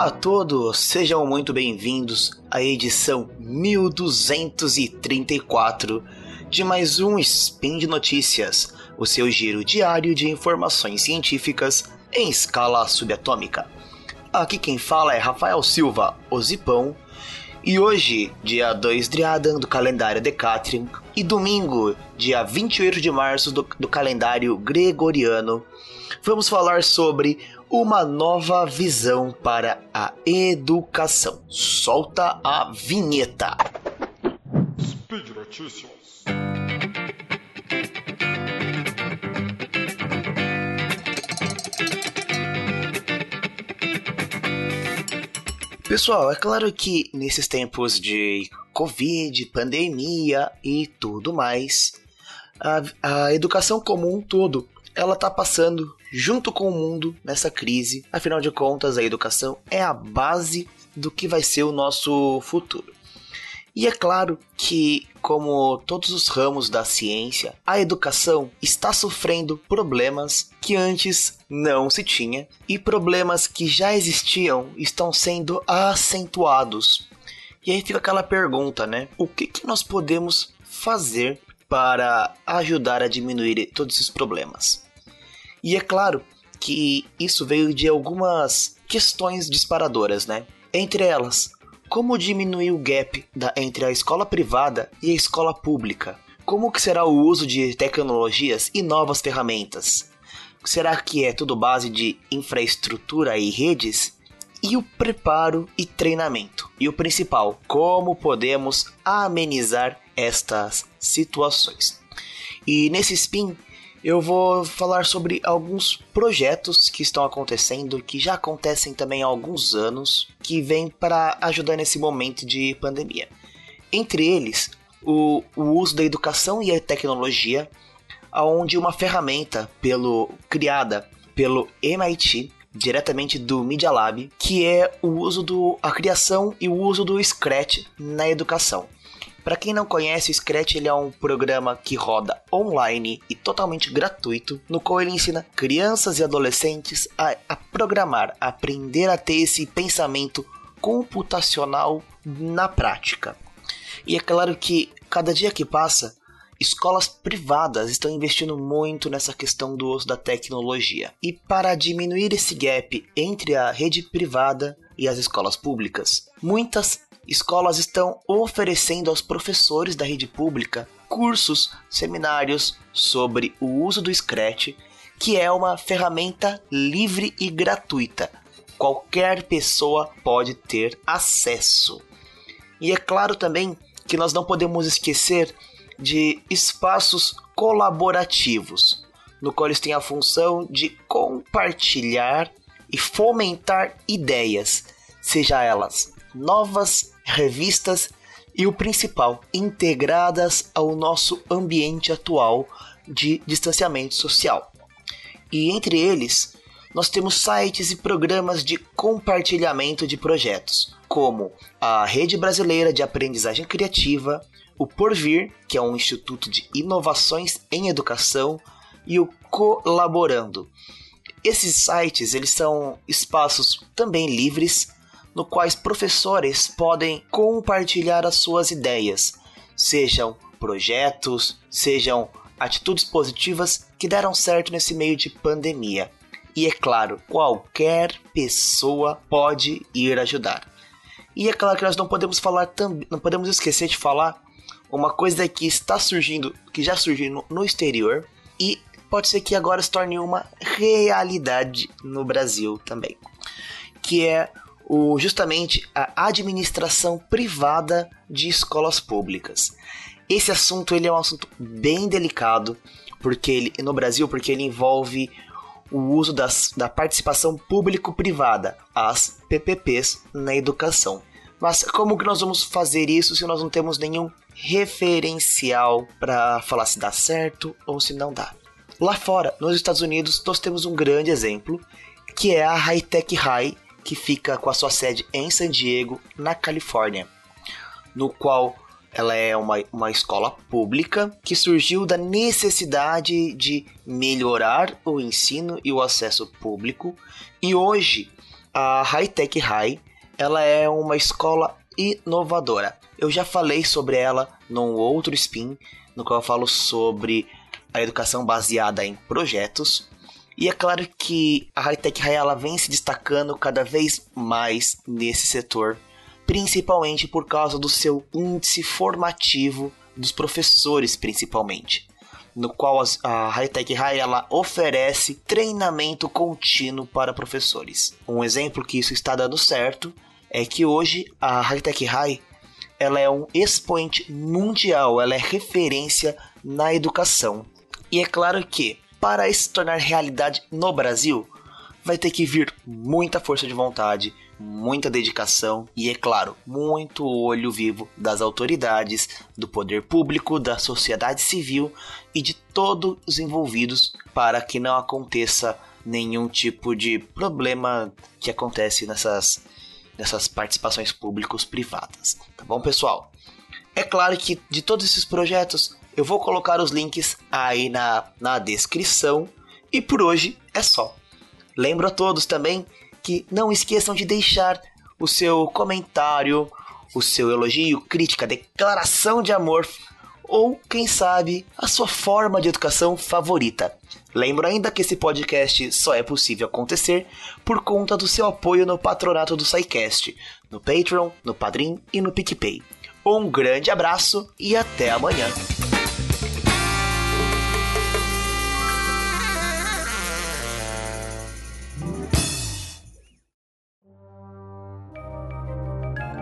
Olá a todos, sejam muito bem-vindos à edição 1234 de mais um Spin de Notícias, o seu giro diário de informações científicas em escala subatômica. Aqui quem fala é Rafael Silva, o Zipão, e hoje, dia 2 de Adam do calendário Decatrium, e domingo, dia 28 de março do, do calendário Gregoriano, vamos falar sobre uma nova visão para a educação. Solta a vinheta. Speed Notícias. Pessoal, é claro que nesses tempos de Covid, pandemia e tudo mais, a, a educação como um todo, ela tá passando junto com o mundo nessa crise. Afinal de contas, a educação é a base do que vai ser o nosso futuro. E é claro que, como todos os ramos da ciência, a educação está sofrendo problemas que antes não se tinha e problemas que já existiam estão sendo acentuados. E aí fica aquela pergunta, né? O que, que nós podemos fazer para ajudar a diminuir todos esses problemas? E é claro que isso veio de algumas questões disparadoras, né? Entre elas, como diminuir o gap da, entre a escola privada e a escola pública? Como que será o uso de tecnologias e novas ferramentas? Será que é tudo base de infraestrutura e redes? E o preparo e treinamento. E o principal, como podemos amenizar estas situações. E nesse spin eu vou falar sobre alguns projetos que estão acontecendo, que já acontecem também há alguns anos, que vêm para ajudar nesse momento de pandemia. Entre eles, o, o uso da educação e a tecnologia, onde uma ferramenta pelo, criada pelo MIT, diretamente do Media Lab, que é o uso do a criação e o uso do Scratch na educação. Para quem não conhece, o Scratch ele é um programa que roda online e totalmente gratuito, no qual ele ensina crianças e adolescentes a, a programar, a aprender a ter esse pensamento computacional na prática. E é claro que cada dia que passa, escolas privadas estão investindo muito nessa questão do uso da tecnologia. E para diminuir esse gap entre a rede privada e as escolas públicas, muitas escolas estão oferecendo aos professores da rede pública cursos, seminários sobre o uso do Scratch, que é uma ferramenta livre e gratuita. Qualquer pessoa pode ter acesso. E é claro também que nós não podemos esquecer de espaços colaborativos, no qual eles têm a função de compartilhar e fomentar ideias, seja elas novas revistas e o principal, integradas ao nosso ambiente atual de distanciamento social. E entre eles, nós temos sites e programas de compartilhamento de projetos, como a Rede Brasileira de Aprendizagem Criativa, o Porvir, que é um instituto de inovações em educação, e o Colaborando. Esses sites eles são espaços também livres no quais professores podem compartilhar as suas ideias, sejam projetos, sejam atitudes positivas que deram certo nesse meio de pandemia. E é claro, qualquer pessoa pode ir ajudar. E é claro que nós não podemos falar não podemos esquecer de falar uma coisa que está surgindo, que já surgiu no, no exterior e pode ser que agora se torne uma realidade no Brasil também, que é o, justamente a administração privada de escolas públicas. Esse assunto ele é um assunto bem delicado porque ele, no Brasil porque ele envolve o uso das, da participação público-privada, as PPPs, na educação. Mas como que nós vamos fazer isso se nós não temos nenhum referencial para falar se dá certo ou se não dá? Lá fora, nos Estados Unidos, nós temos um grande exemplo, que é a High Tech High, que fica com a sua sede em San Diego, na Califórnia, no qual ela é uma, uma escola pública que surgiu da necessidade de melhorar o ensino e o acesso público, e hoje a High Tech High, ela é uma escola inovadora. Eu já falei sobre ela num outro spin, no qual eu falo sobre a educação baseada em projetos. E é claro que a High Tech High vem se destacando cada vez mais nesse setor, principalmente por causa do seu índice formativo dos professores, principalmente no qual a Hightech High ela oferece treinamento contínuo para professores. Um exemplo que isso está dando certo é que hoje a Hightech High ela é um expoente mundial, ela é referência na educação. E é claro que para isso se tornar realidade no Brasil, vai ter que vir muita força de vontade, muita dedicação e, é claro, muito olho vivo das autoridades, do poder público, da sociedade civil e de todos os envolvidos para que não aconteça nenhum tipo de problema que acontece nessas, nessas participações públicos privadas. Tá bom, pessoal? É claro que de todos esses projetos eu vou colocar os links aí na, na descrição. E por hoje é só. Lembro a todos também que não esqueçam de deixar o seu comentário, o seu elogio, crítica, declaração de amor ou, quem sabe, a sua forma de educação favorita. Lembro ainda que esse podcast só é possível acontecer por conta do seu apoio no patronato do SciCast, no Patreon, no Padrim e no PicPay. Um grande abraço e até amanhã!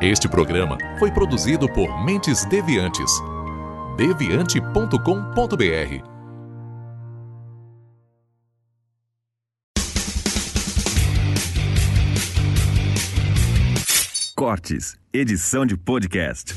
Este programa foi produzido por Mentes Deviantes. deviante.com.br. Cortes, edição de podcast.